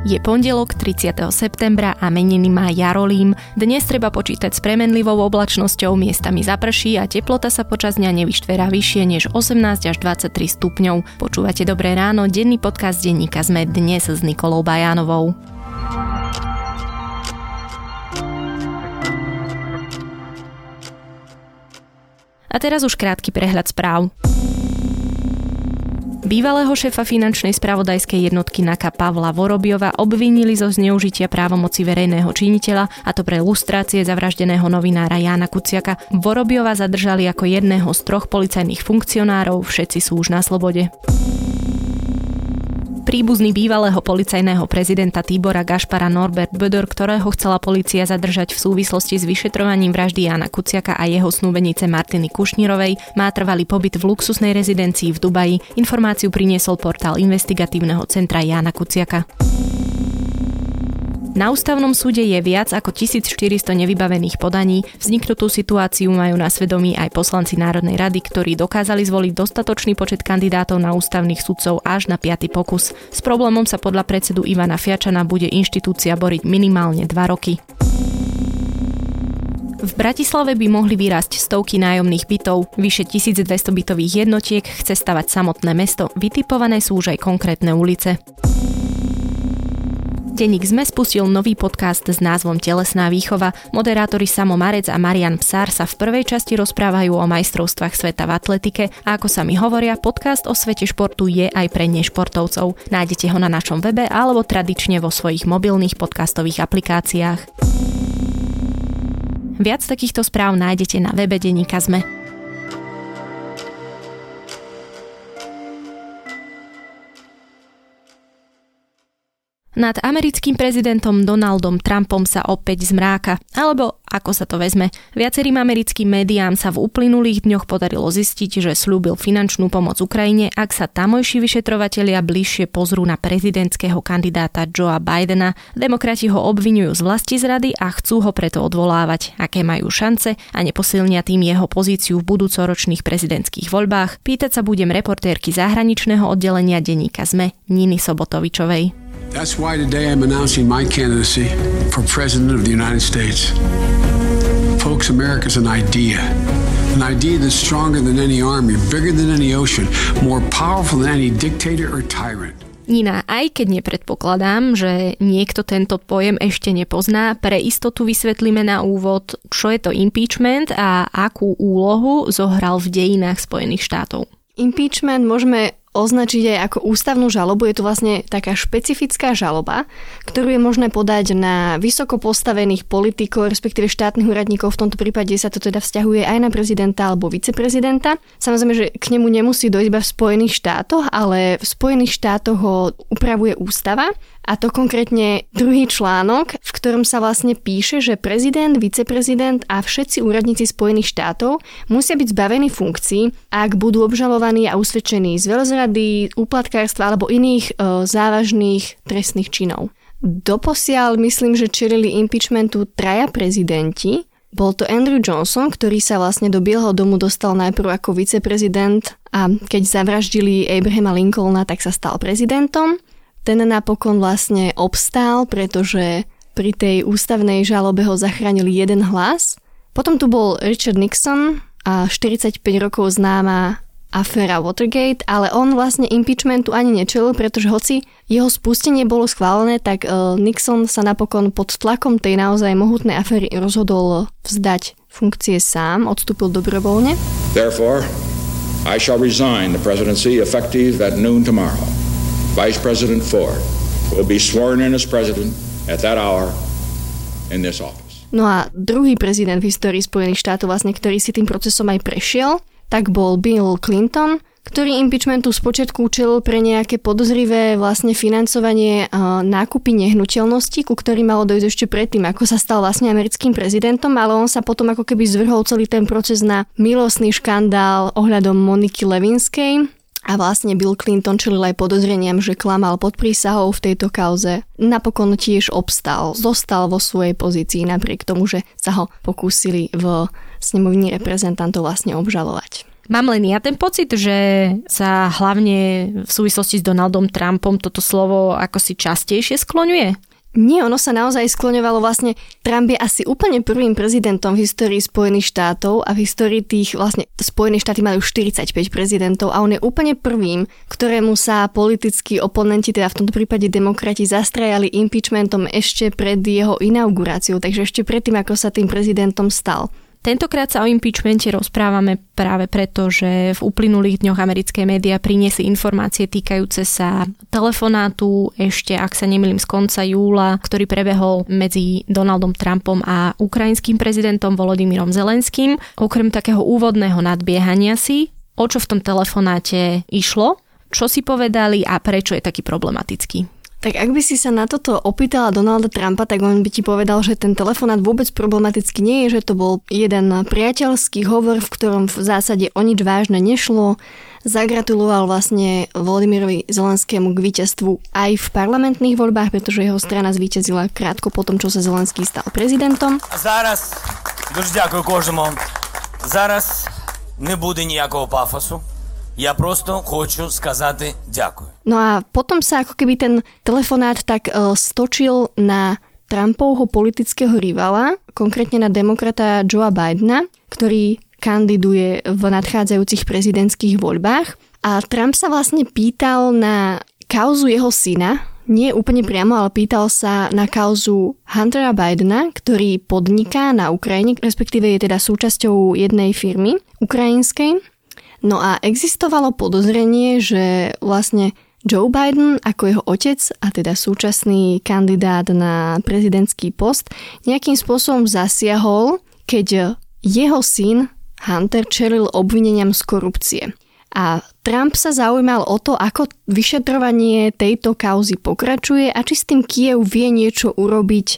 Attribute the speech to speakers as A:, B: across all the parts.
A: Je pondelok 30. septembra a meniny má Jarolím. Dnes treba počítať s premenlivou oblačnosťou, miestami zaprší a teplota sa počas dňa nevyštverá vyššie než 18 až 23 stupňov. Počúvate Dobré ráno, denný podcast denníka sme dnes s Nikolou Bajánovou. A teraz už krátky prehľad správ. Bývalého šéfa finančnej spravodajskej jednotky NAKA Pavla Vorobiova obvinili zo zneužitia právomoci verejného činiteľa a to pre lustrácie zavraždeného novinára Jána Kuciaka. Vorobiova zadržali ako jedného z troch policajných funkcionárov, všetci sú už na slobode. Príbuzný bývalého policajného prezidenta Tíbora Gašpara Norbert Böder, ktorého chcela policia zadržať v súvislosti s vyšetrovaním vraždy Jana Kuciaka a jeho snúbenice Martiny Kušnírovej, má trvalý pobyt v luxusnej rezidencii v Dubaji. Informáciu priniesol portál investigatívneho centra Jana Kuciaka. Na ústavnom súde je viac ako 1400 nevybavených podaní. Vzniknutú situáciu majú na svedomí aj poslanci Národnej rady, ktorí dokázali zvoliť dostatočný počet kandidátov na ústavných sudcov až na 5. pokus. S problémom sa podľa predsedu Ivana Fiačana bude inštitúcia boriť minimálne 2 roky. V Bratislave by mohli vyrásť stovky nájomných bytov. Vyše 1200 bytových jednotiek chce stavať samotné mesto. Vytipované sú už aj konkrétne ulice. Denník sme spustil nový podcast s názvom Telesná výchova. Moderátori Samo Marec a Marian Psár sa v prvej časti rozprávajú o majstrovstvách sveta v atletike a ako sa mi hovoria, podcast o svete športu je aj pre nešportovcov. Nájdete ho na našom webe alebo tradične vo svojich mobilných podcastových aplikáciách. Viac takýchto správ nájdete na webe Denníka Sme. Nad americkým prezidentom Donaldom Trumpom sa opäť zmráka. Alebo ako sa to vezme? Viacerým americkým médiám sa v uplynulých dňoch podarilo zistiť, že slúbil finančnú pomoc Ukrajine, ak sa tamojší vyšetrovatelia bližšie pozrú na prezidentského kandidáta Joea Bidena. Demokrati ho obvinujú z vlasti zrady a chcú ho preto odvolávať. Aké majú šance a neposilnia tým jeho pozíciu v budúcoročných prezidentských voľbách? Pýtať sa budem reportérky zahraničného oddelenia denníka ZME Niny Sobotovičovej. That's why today I'm announcing my candidacy for President of the United States. Folks, America's an idea. An idea that's stronger than any army, bigger than any ocean, more powerful than any dictator or tyrant. Nina, aj keď nepredpokladám, že niekto tento pojem ešte nepozná, pre istotu vysvetlíme na úvod, čo je to impeachment a akú úlohu zohral v dejinách Spojených štátov.
B: Impeachment môžeme označiť aj ako ústavnú žalobu. Je to vlastne taká špecifická žaloba, ktorú je možné podať na vysoko postavených politikov, respektíve štátnych úradníkov. V tomto prípade sa to teda vzťahuje aj na prezidenta alebo viceprezidenta. Samozrejme, že k nemu nemusí dojsť iba v Spojených štátoch, ale v Spojených štátoch ho upravuje ústava a to konkrétne druhý článok, v ktorom sa vlastne píše, že prezident, viceprezident a všetci úradníci Spojených štátov musia byť zbavení funkcií, ak budú obžalovaní a usvedčení z veľzrady, úplatkárstva alebo iných e, závažných trestných činov. Doposiaľ myslím, že čelili impeachmentu traja prezidenti. Bol to Andrew Johnson, ktorý sa vlastne do Bieleho domu dostal najprv ako viceprezident a keď zavraždili Abrahama Lincolna, tak sa stal prezidentom. Ten napokon vlastne obstál, pretože pri tej ústavnej žalobe ho zachránili jeden hlas. Potom tu bol Richard Nixon a 45 rokov známa aféra Watergate, ale on vlastne impeachmentu ani nečelil, pretože hoci jeho spustenie bolo schválené, tak e, Nixon sa napokon pod tlakom tej naozaj mohutnej aféry rozhodol vzdať funkcie sám, odstúpil dobrovoľne. Therefore, I shall resign the presidency effective at noon tomorrow. Vice President Ford will be sworn in as president at that hour in this office. No a druhý prezident v histórii Spojených štátov, vlastne, ktorý si tým procesom aj prešiel, tak bol Bill Clinton, ktorý impeachmentu spočiatku učil pre nejaké podozrivé vlastne financovanie nákupy nehnuteľnosti, ku ktorým malo dojsť ešte predtým, ako sa stal vlastne americkým prezidentom, ale on sa potom ako keby zvrhol celý ten proces na milostný škandál ohľadom Moniky Levinskej, a vlastne Bill Clinton čelil aj podozreniam, že klamal pod prísahou v tejto kauze. Napokon tiež obstal, zostal vo svojej pozícii napriek tomu, že sa ho pokúsili v snemovni reprezentantov vlastne obžalovať.
A: Mám len ja ten pocit, že sa hlavne v súvislosti s Donaldom Trumpom toto slovo ako si častejšie skloňuje?
B: Nie, ono sa naozaj skloňovalo vlastne. Trump je asi úplne prvým prezidentom v histórii Spojených štátov a v histórii tých vlastne Spojené štáty majú 45 prezidentov a on je úplne prvým, ktorému sa politickí oponenti, teda v tomto prípade demokrati, zastrajali impeachmentom ešte pred jeho inauguráciou, takže ešte predtým, ako sa tým prezidentom stal.
A: Tentokrát sa o impeachmente rozprávame práve preto, že v uplynulých dňoch americké médiá priniesli informácie týkajúce sa telefonátu ešte, ak sa nemýlim, z konca júla, ktorý prebehol medzi Donaldom Trumpom a ukrajinským prezidentom Volodymyrom Zelenským. Okrem takého úvodného nadbiehania si, o čo v tom telefonáte išlo, čo si povedali a prečo je taký problematický.
B: Tak ak by si sa na toto opýtala Donalda Trumpa, tak on by ti povedal, že ten telefonát vôbec problematický nie je, že to bol jeden priateľský hovor, v ktorom v zásade o nič vážne nešlo. Zagratuloval vlastne Volodymyrovi Zelenskému k víťazstvu aj v parlamentných voľbách, pretože jeho strana zvíťazila krátko po tom, čo sa Zelenský stal prezidentom.
C: A zaraz, дуже дякую кожному. Зараз не буде ніякого пафосу. Ja prosto хочу сказати дякую.
B: No a potom sa ako keby ten telefonát tak uh, stočil na Trumpovho politického rivala, konkrétne na demokrata Joea Bidena, ktorý kandiduje v nadchádzajúcich prezidentských voľbách. A Trump sa vlastne pýtal na kauzu jeho syna, nie úplne priamo, ale pýtal sa na kauzu Huntera Bidena, ktorý podniká na Ukrajine, respektíve je teda súčasťou jednej firmy ukrajinskej No a existovalo podozrenie, že vlastne Joe Biden ako jeho otec a teda súčasný kandidát na prezidentský post nejakým spôsobom zasiahol, keď jeho syn Hunter čelil obvineniam z korupcie. A Trump sa zaujímal o to, ako vyšetrovanie tejto kauzy pokračuje a či s tým Kiev vie niečo urobiť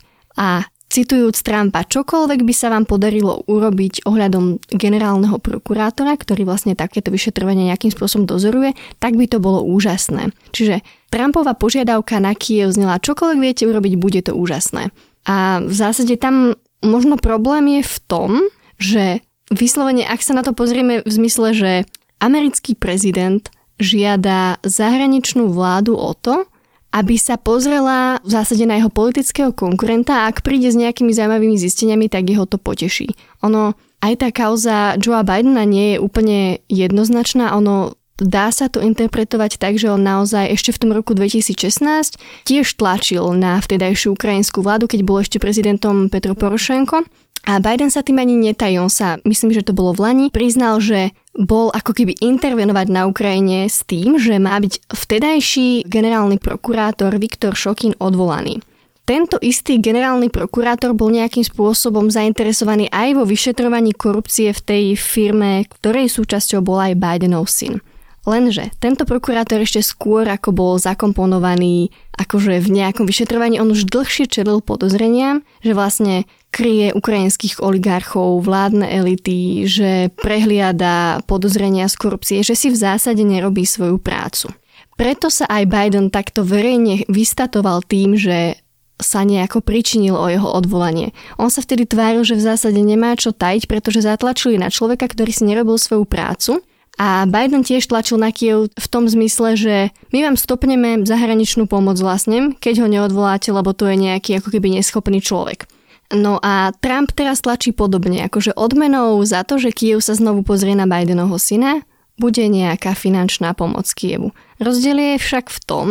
B: a Citujúc Trumpa, čokoľvek by sa vám podarilo urobiť ohľadom generálneho prokurátora, ktorý vlastne takéto vyšetrovanie nejakým spôsobom dozoruje, tak by to bolo úžasné. Čiže Trumpova požiadavka na Kiev znela, čokoľvek viete urobiť, bude to úžasné. A v zásade tam možno problém je v tom, že vyslovene, ak sa na to pozrieme v zmysle, že americký prezident žiada zahraničnú vládu o to, aby sa pozrela v zásade na jeho politického konkurenta a ak príde s nejakými zaujímavými zisteniami, tak jeho to poteší. Ono, aj tá kauza Joea Bidena nie je úplne jednoznačná, ono dá sa to interpretovať tak, že on naozaj ešte v tom roku 2016 tiež tlačil na vtedajšiu ukrajinskú vládu, keď bol ešte prezidentom Petro Porošenko a Biden sa tým ani netají, on sa, myslím, že to bolo v Lani, priznal, že bol ako keby intervenovať na Ukrajine s tým, že má byť vtedajší generálny prokurátor Viktor Šokin odvolaný. Tento istý generálny prokurátor bol nejakým spôsobom zainteresovaný aj vo vyšetrovaní korupcie v tej firme, ktorej súčasťou bol aj Bidenov syn. Lenže tento prokurátor ešte skôr ako bol zakomponovaný akože v nejakom vyšetrovaní, on už dlhšie čelil podozreniam, že vlastne kryje ukrajinských oligarchov, vládne elity, že prehliada podozrenia z korupcie, že si v zásade nerobí svoju prácu. Preto sa aj Biden takto verejne vystatoval tým, že sa nejako pričinil o jeho odvolanie. On sa vtedy tváril, že v zásade nemá čo tajiť, pretože zatlačili na človeka, ktorý si nerobil svoju prácu a Biden tiež tlačil na Kiev v tom zmysle, že my vám stopneme zahraničnú pomoc vlastne, keď ho neodvoláte, lebo to je nejaký ako keby neschopný človek. No a Trump teraz tlačí podobne, akože odmenou za to, že Kiev sa znovu pozrie na Bidenovho syna, bude nejaká finančná pomoc Kievu. Rozdiel je však v tom,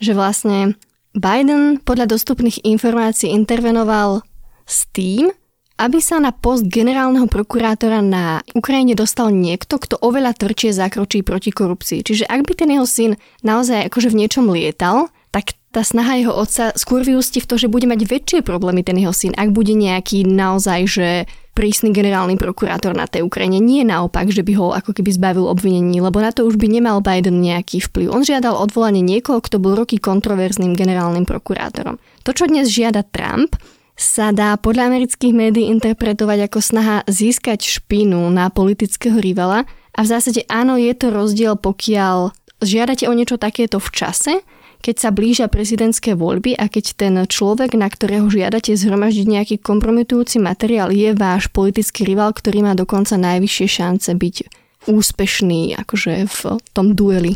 B: že vlastne Biden podľa dostupných informácií intervenoval s tým, aby sa na post generálneho prokurátora na Ukrajine dostal niekto, kto oveľa tvrdšie zakročí proti korupcii. Čiže ak by ten jeho syn naozaj akože v niečom lietal, tak tá snaha jeho otca skôr vyústi v to, že bude mať väčšie problémy ten jeho syn, ak bude nejaký naozaj, že prísny generálny prokurátor na tej Ukrajine. Nie naopak, že by ho ako keby zbavil obvinení, lebo na to už by nemal Biden nejaký vplyv. On žiadal odvolanie niekoho, kto bol roky kontroverzným generálnym prokurátorom. To, čo dnes žiada Trump, sa dá podľa amerických médií interpretovať ako snaha získať špinu na politického rivala a v zásade áno, je to rozdiel, pokiaľ žiadate o niečo takéto v čase, keď sa blížia prezidentské voľby a keď ten človek, na ktorého žiadate zhromaždiť nejaký kompromitujúci materiál, je váš politický rival, ktorý má dokonca najvyššie šance byť úspešný akože v tom dueli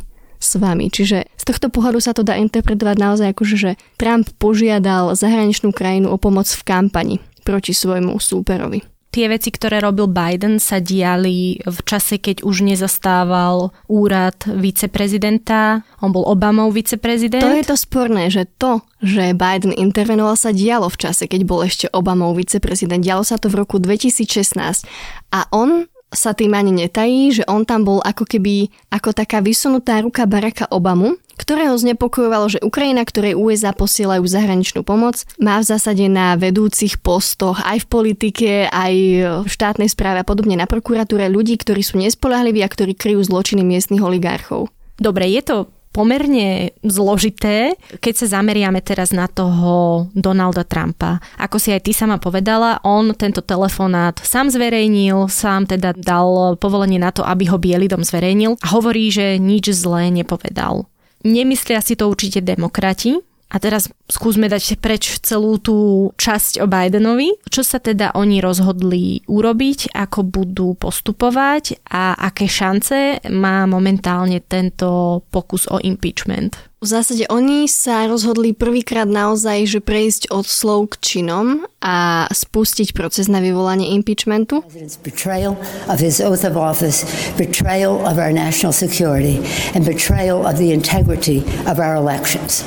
B: s vami. Čiže z tohto pohľadu sa to dá interpretovať naozaj akože, že Trump požiadal zahraničnú krajinu o pomoc v kampani proti svojmu súperovi
A: tie veci, ktoré robil Biden, sa diali v čase, keď už nezastával úrad viceprezidenta. On bol Obamov viceprezident.
B: To je to sporné, že to, že Biden intervenoval, sa dialo v čase, keď bol ešte Obamov viceprezident. Dialo sa to v roku 2016. A on sa tým ani netají, že on tam bol ako keby ako taká vysunutá ruka Baracka Obamu, ktorého znepokojovalo, že Ukrajina, ktorej USA posielajú zahraničnú pomoc, má v zásade na vedúcich postoch aj v politike, aj v štátnej správe a podobne na prokuratúre ľudí, ktorí sú nespolahliví a ktorí kryjú zločiny miestnych oligarchov.
A: Dobre, je to pomerne zložité, keď sa zameriame teraz na toho Donalda Trumpa. Ako si aj ty sama povedala, on tento telefonát sám zverejnil, sám teda dal povolenie na to, aby ho Bielý dom zverejnil a hovorí, že nič zlé nepovedal. Nemyslia si to určite demokrati, a teraz skúsme dať preč celú tú časť o Bidenovi. Čo sa teda oni rozhodli urobiť, ako budú postupovať a aké šance má momentálne tento pokus o impeachment?
B: V zásade oni sa rozhodli prvýkrát naozaj, že prejsť od slov k činom a spustiť proces na vyvolanie impeachmentu. Betrayal of his oath of office, betrayal of our national security and betrayal of the integrity of our elections.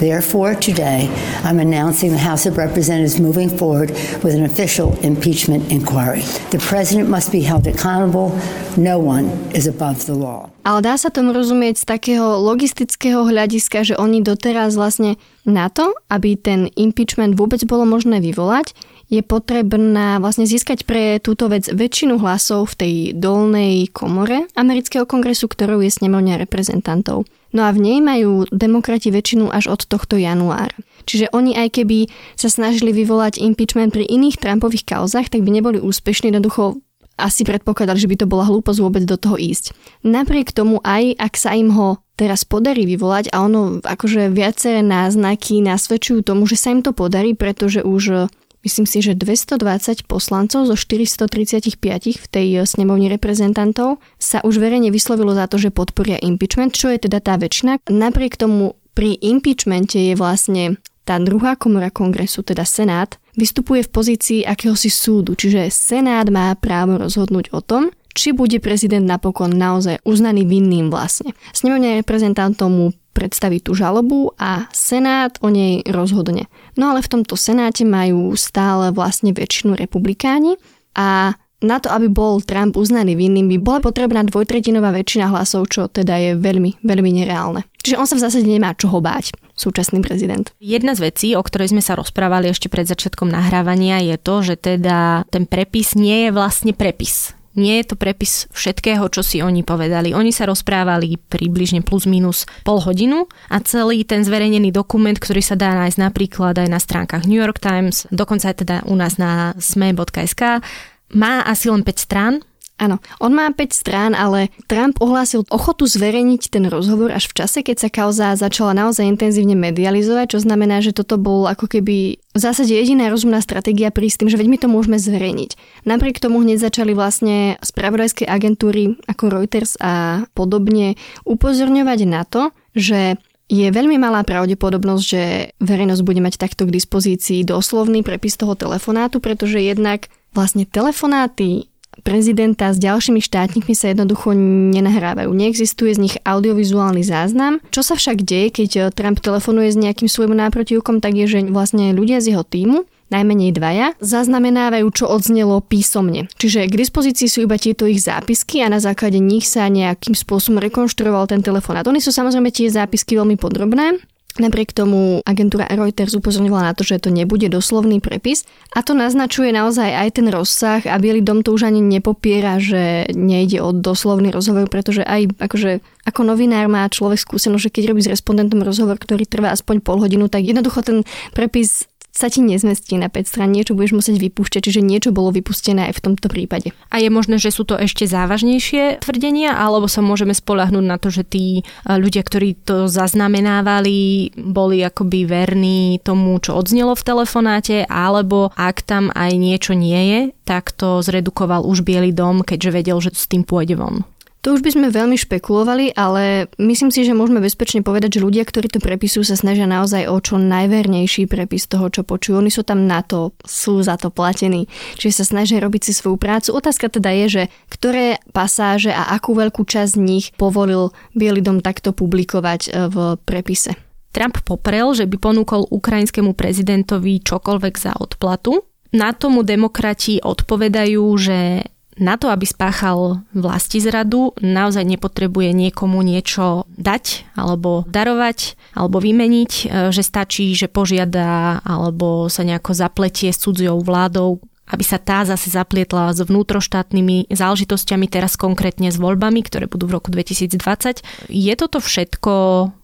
B: Therefore, today, I'm announcing the House of Representatives moving forward with an official impeachment inquiry. The president must be held accountable. No one is above the law. Ale dá sa tomu rozumieť z takého logistického hľadiska, že oni doteraz vlastne na to, aby ten impeachment vôbec bolo možné vyvolať, je potrebná vlastne získať pre túto vec väčšinu hlasov v tej dolnej komore amerického kongresu, ktorou je snemovňa reprezentantov. No a v nej majú demokrati väčšinu až od tohto januára. Čiže oni aj keby sa snažili vyvolať impeachment pri iných Trumpových kauzach, tak by neboli úspešní, jednoducho asi predpokladali, že by to bola hlúposť vôbec do toho ísť. Napriek tomu aj ak sa im ho teraz podarí vyvolať a ono akože viaceré náznaky nasvedčujú tomu, že sa im to podarí, pretože už myslím si, že 220 poslancov zo 435 v tej eh, snemovni reprezentantov sa už verejne vyslovilo za to, že podporia impeachment, čo je teda tá väčšina. Napriek tomu pri impeachmente je vlastne tá druhá komora kongresu, teda Senát, vystupuje v pozícii akéhosi súdu, čiže Senát má právo rozhodnúť o tom, či bude prezident napokon naozaj uznaný vinným vlastne. Snemovňa reprezentantov mu predstaví tú žalobu a Senát o nej rozhodne. No ale v tomto Senáte majú stále vlastne väčšinu republikáni a na to, aby bol Trump uznaný vinným, by bola potrebná dvojtretinová väčšina hlasov, čo teda je veľmi, veľmi nereálne. Čiže on sa v zásade nemá čoho báť, súčasný prezident.
A: Jedna z vecí, o ktorej sme sa rozprávali ešte pred začiatkom nahrávania, je to, že teda ten prepis nie je vlastne prepis nie je to prepis všetkého, čo si oni povedali. Oni sa rozprávali približne plus minus pol hodinu a celý ten zverejnený dokument, ktorý sa dá nájsť napríklad aj na stránkach New York Times, dokonca aj teda u nás na sme.sk, má asi len 5 strán,
B: Áno, on má 5 strán, ale Trump ohlásil ochotu zverejniť ten rozhovor až v čase, keď sa kauza začala naozaj intenzívne medializovať, čo znamená, že toto bol ako keby v zásade jediná rozumná stratégia prísť tým, že veď my to môžeme zverejniť. Napriek tomu hneď začali vlastne spravodajské agentúry ako Reuters a podobne upozorňovať na to, že je veľmi malá pravdepodobnosť, že verejnosť bude mať takto k dispozícii doslovný prepis toho telefonátu, pretože jednak vlastne telefonáty prezidenta s ďalšími štátnikmi sa jednoducho nenahrávajú. Neexistuje z nich audiovizuálny záznam. Čo sa však deje, keď eh, Trump telefonuje s nejakým svojim náprotivkom, tak je, že vlastne ľudia z jeho týmu najmenej dvaja, zaznamenávajú, čo odznelo písomne. Čiže k dispozícii sú iba tieto ich zápisky a na základe nich sa nejakým spôsobom rekonštruoval ten telefonát. Oni sú samozrejme tie zápisky veľmi podrobné, Napriek tomu agentúra Reuters upozorňovala na to, že to nebude doslovný prepis a to naznačuje naozaj aj ten rozsah a Bielý dom to už ani nepopiera, že nejde o doslovný rozhovor, pretože aj akože ako novinár má človek skúsenosť, že keď robí s respondentom rozhovor, ktorý trvá aspoň pol hodinu, tak jednoducho ten prepis sa ti nezmestí na 5 strán, niečo budeš musieť vypúšťať, čiže niečo bolo vypustené aj v tomto prípade.
A: A je možné, že sú to ešte závažnejšie tvrdenia, alebo sa môžeme spolahnúť na to, že tí e, ľudia, ktorí to zaznamenávali, boli akoby verní tomu, čo odznelo v telefonáte, alebo ak tam aj niečo nie je, tak to zredukoval už Bielý dom, keďže vedel, že s tým pôjde von.
B: To už by sme veľmi špekulovali, ale myslím si, že môžeme bezpečne povedať, že ľudia, ktorí to prepisujú, sa snažia naozaj o čo najvernejší prepis toho, čo počujú. Oni sú tam na to, sú za to platení. Čiže sa snažia robiť si svoju prácu. Otázka teda je, že ktoré pasáže a akú veľkú časť z nich povolil Bielý dom takto publikovať e, v prepise.
A: Trump poprel, že by ponúkol ukrajinskému prezidentovi čokoľvek za odplatu. Na tomu demokrati odpovedajú, že na to, aby spáchal vlasti zradu, naozaj nepotrebuje niekomu niečo dať alebo darovať alebo vymeniť, e, že stačí, že požiada alebo sa nejako zapletie s cudziou vládou, aby sa tá zase zaplietla s vnútroštátnymi záležitosťami, teraz konkrétne s voľbami, ktoré budú v roku 2020. Je toto všetko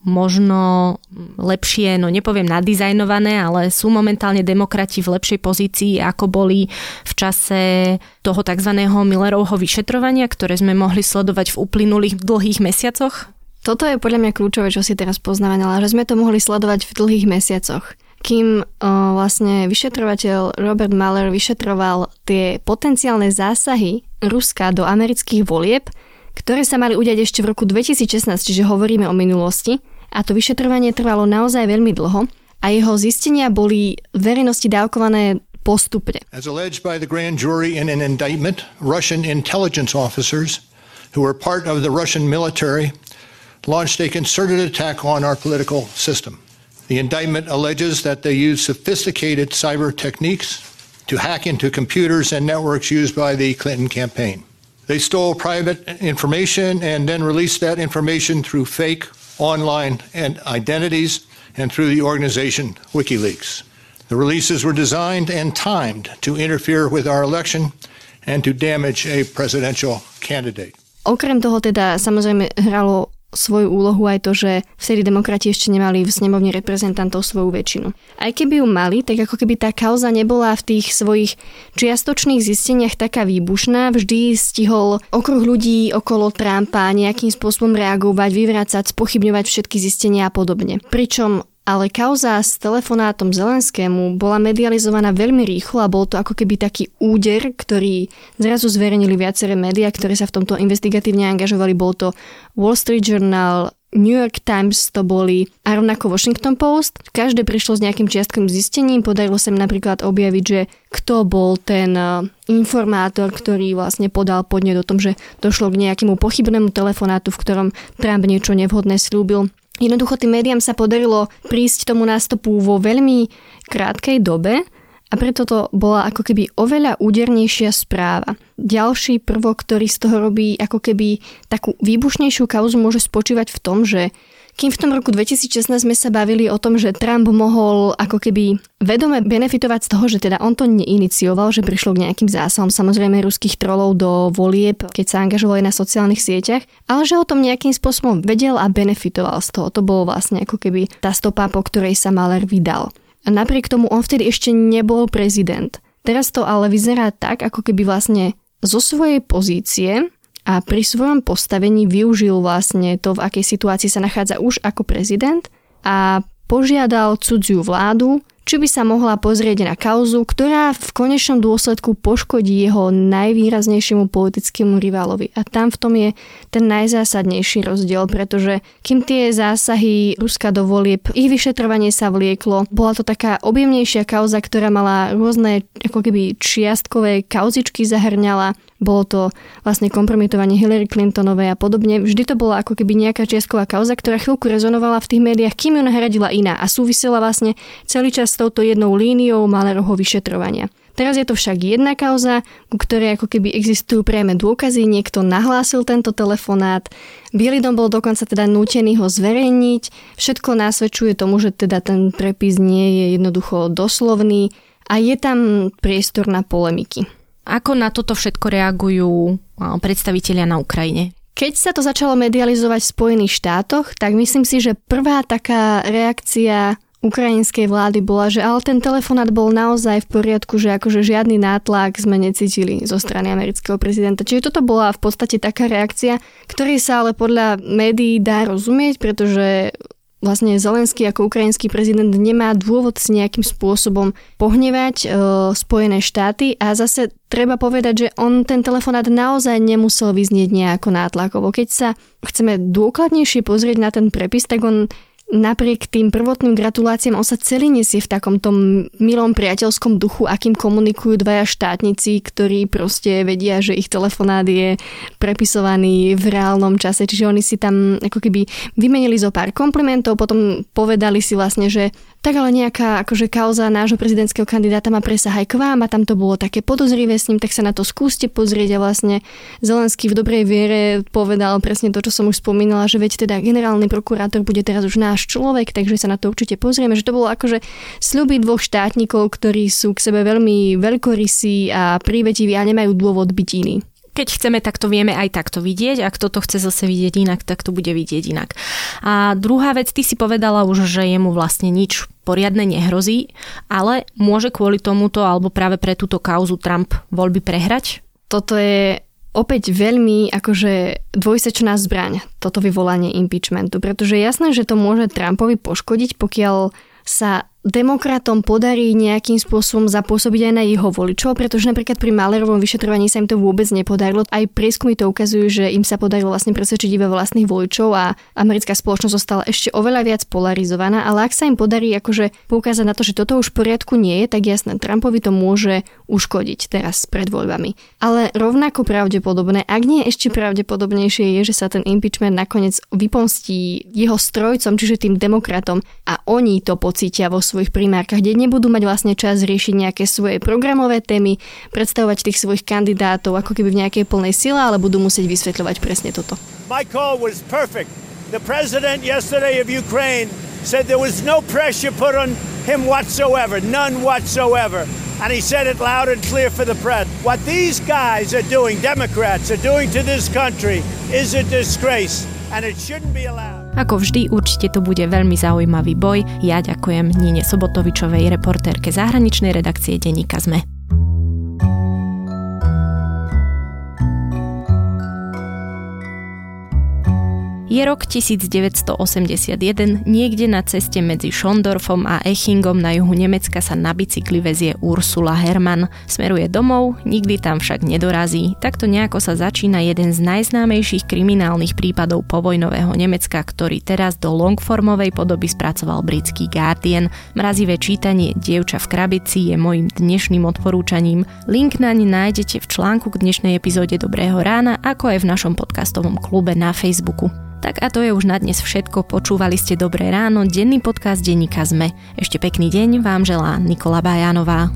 A: možno lepšie, no nepoviem nadizajnované, ale sú momentálne demokrati v lepšej pozícii, ako boli v čase toho tzv. Millerovho vyšetrovania, ktoré sme mohli sledovať v uplynulých dlhých mesiacoch?
B: Toto je podľa mňa kľúčové, čo si teraz poznamenala, že sme to mohli sledovať v dlhých mesiacoch kým vlastne vyšetrovateľ Robert Mueller vyšetroval tie potenciálne zásahy Ruska do amerických volieb, ktoré sa mali udiať ešte v roku 2016, čiže hovoríme o minulosti. A to vyšetrovanie trvalo naozaj veľmi dlho a jeho zistenia boli verejnosti dávkované postupne. As alleged by the grand jury in an indictment, Russian intelligence officers who were part of the Russian military launched a concerted attack on our political system. The indictment alleges that they used sophisticated cyber techniques to hack into computers and networks used by the Clinton campaign. They stole private information and then released that information through fake online and identities and through the organization WikiLeaks. The releases were designed and timed to interfere with our election and to damage a presidential candidate. Okrem toho teda samozrejme hralo svoju úlohu aj to, že vtedy demokrati ešte nemali v snemovne reprezentantov svoju väčšinu. Aj keby ju mali, tak ako keby tá kauza nebola v tých svojich čiastočných zisteniach taká výbušná, vždy stihol okruh ľudí okolo Trumpa nejakým spôsobom reagovať, vyvrácať, spochybňovať všetky zistenia a podobne. Pričom ale kauza s telefonátom Zelenskému bola medializovaná veľmi rýchlo a bol to ako keby taký úder, ktorý zrazu zverejnili viaceré médiá, ktoré sa v tomto investigatívne angažovali. Bol to Wall Street Journal, New York Times to boli a rovnako Washington Post. Každé prišlo s nejakým čiastkovým zistením, podarilo sa im napríklad objaviť, že kto bol ten e, informátor, ktorý vlastne podal podnet o tom, že došlo k nejakému pochybnému telefonátu, v ktorom Trump niečo nevhodné slúbil Jednoducho tým médiám sa podarilo prísť tomu nástupu vo veľmi krátkej dobe a preto to bola ako keby oveľa údernejšia správa. Ďalší prvok, ktorý z toho robí ako keby takú výbušnejšiu kauzu môže spočívať v tom, že kým v tom roku 2016 sme sa bavili o tom, že Trump mohol ako keby vedome benefitovať z toho, že teda on to neinicioval, že prišlo k nejakým zásahom samozrejme ruských trolov do volieb, keď sa angažoval aj na sociálnych sieťach, ale že o tom nejakým spôsobom vedel a benefitoval z toho. To bolo vlastne ako keby tá stopa, po ktorej sa Mahler vydal. A napriek tomu on vtedy ešte nebol prezident. Teraz to ale vyzerá tak, ako keby vlastne zo svojej pozície a pri svojom postavení využil vlastne to, v akej situácii sa nachádza už ako prezident a požiadal cudziu vládu, či by sa mohla pozrieť na kauzu, ktorá v konečnom dôsledku poškodí jeho najvýraznejšiemu politickému rivalovi. A tam v tom je ten najzásadnejší rozdiel, pretože kým tie zásahy Ruska do volieb, ich vyšetrovanie sa vlieklo, bola to taká objemnejšia kauza, ktorá mala rôzne ako keby čiastkové kauzičky zahrňala bolo to vlastne kompromitovanie Hillary Clintonovej a podobne. Vždy to bola ako keby nejaká čiastková kauza, ktorá chvíľku rezonovala v tých médiách, kým ju nahradila iná a súvisela vlastne celý čas s touto jednou líniou Malerovho vyšetrovania. Teraz je to však jedna kauza, ku ktorej ako keby existujú priame dôkazy, niekto nahlásil tento telefonát, Bielý dom bol dokonca teda nútený ho zverejniť, všetko násvedčuje tomu, že teda ten prepis nie je jednoducho doslovný a je tam priestor na polemiky.
A: Ako na toto všetko reagujú predstavitelia na Ukrajine?
B: Keď sa to začalo medializovať v Spojených štátoch, tak myslím si, že prvá taká reakcia ukrajinskej vlády bola, že ale ten telefonát bol naozaj v poriadku, že akože žiadny nátlak sme necítili zo strany amerického prezidenta. Čiže toto bola v podstate taká reakcia, ktorej sa ale podľa médií dá rozumieť, pretože vlastne Zelenský ako ukrajinský prezident nemá dôvod s nejakým spôsobom pohnevať e, Spojené štáty a zase treba povedať, že on ten telefonát naozaj nemusel vyznieť nejako nátlakovo. Keď sa chceme dôkladnejšie pozrieť na ten prepis, tak on napriek tým prvotným gratuláciám on sa celý nesie v takomto milom priateľskom duchu, akým komunikujú dvaja štátnici, ktorí proste vedia, že ich telefonát je prepisovaný v reálnom čase. Čiže oni si tam ako keby vymenili zo pár komplimentov, potom povedali si vlastne, že tak ale nejaká akože kauza nášho prezidentského kandidáta má k vám a tam to bolo také podozrivé s ním, tak sa na to skúste pozrieť a vlastne Zelenský v dobrej viere povedal presne to, čo som už spomínala, že veď teda generálny prokurátor bude teraz už náš človek, takže sa na to určite pozrieme, že to bolo akože sľuby dvoch štátnikov, ktorí sú k sebe veľmi veľkorysí a prívetiví a nemajú dôvod byť iní
A: keď chceme, tak to vieme aj takto vidieť. Ak toto chce zase vidieť inak, tak to bude vidieť inak. A druhá vec, ty si povedala už, že jemu vlastne nič poriadne nehrozí, ale môže kvôli tomuto alebo práve pre túto kauzu Trump voľby prehrať?
B: Toto je opäť veľmi akože dvojsečná zbraň, toto vyvolanie impeachmentu, pretože jasné, že to môže Trumpovi poškodiť, pokiaľ sa demokratom podarí nejakým spôsobom zapôsobiť aj na jeho voličov, pretože napríklad pri Malerovom vyšetrovaní sa im to vôbec nepodarilo. Aj prieskumy to ukazujú, že im sa podarilo vlastne presvedčiť iba vlastných voličov a americká spoločnosť zostala ešte oveľa viac polarizovaná, ale ak sa im podarí akože poukázať na to, že toto už v poriadku nie je, tak jasné, Trumpovi to môže uškodiť teraz pred voľbami. Ale rovnako pravdepodobné, ak nie ešte pravdepodobnejšie je, že sa ten impeachment nakoniec vypomstí jeho strojcom, čiže tým demokratom a oni to pocítia vo svojom svojich primárkach, kde nebudú mať vlastne čas riešiť nejaké svoje programové témy, predstavovať tých svojich kandidátov ako keby v nejakej plnej sile, ale budú musieť vysvetľovať presne toto. My call was perfect. The president yesterday of Ukraine said there was no pressure put on him whatsoever, none whatsoever. And he said it loud and clear for the press. What these guys are doing, Democrats are doing to this country, is a disgrace. And it shouldn't be allowed. Ako vždy, určite to bude veľmi zaujímavý boj. Ja ďakujem Nine Sobotovičovej, reportérke zahraničnej redakcie Deníka ZME. Je rok 1981, niekde na ceste medzi Schondorfom a Echingom na juhu Nemecka sa na bicykli vezie Ursula Hermann. Smeruje domov, nikdy tam však nedorazí. Takto nejako sa začína jeden z najznámejších kriminálnych prípadov povojnového Nemecka, ktorý teraz do longformovej podoby spracoval britský Guardian. Mrazivé čítanie Dievča v krabici je môjim dnešným odporúčaním. Link naň nájdete v článku k dnešnej epizóde Dobrého rána, ako aj v našom podcastovom klube na Facebooku. Tak a to je už na dnes všetko. Počúvali ste Dobré ráno, denný podcast denníka ZME. Ešte pekný deň vám želá Nikola Bajanová.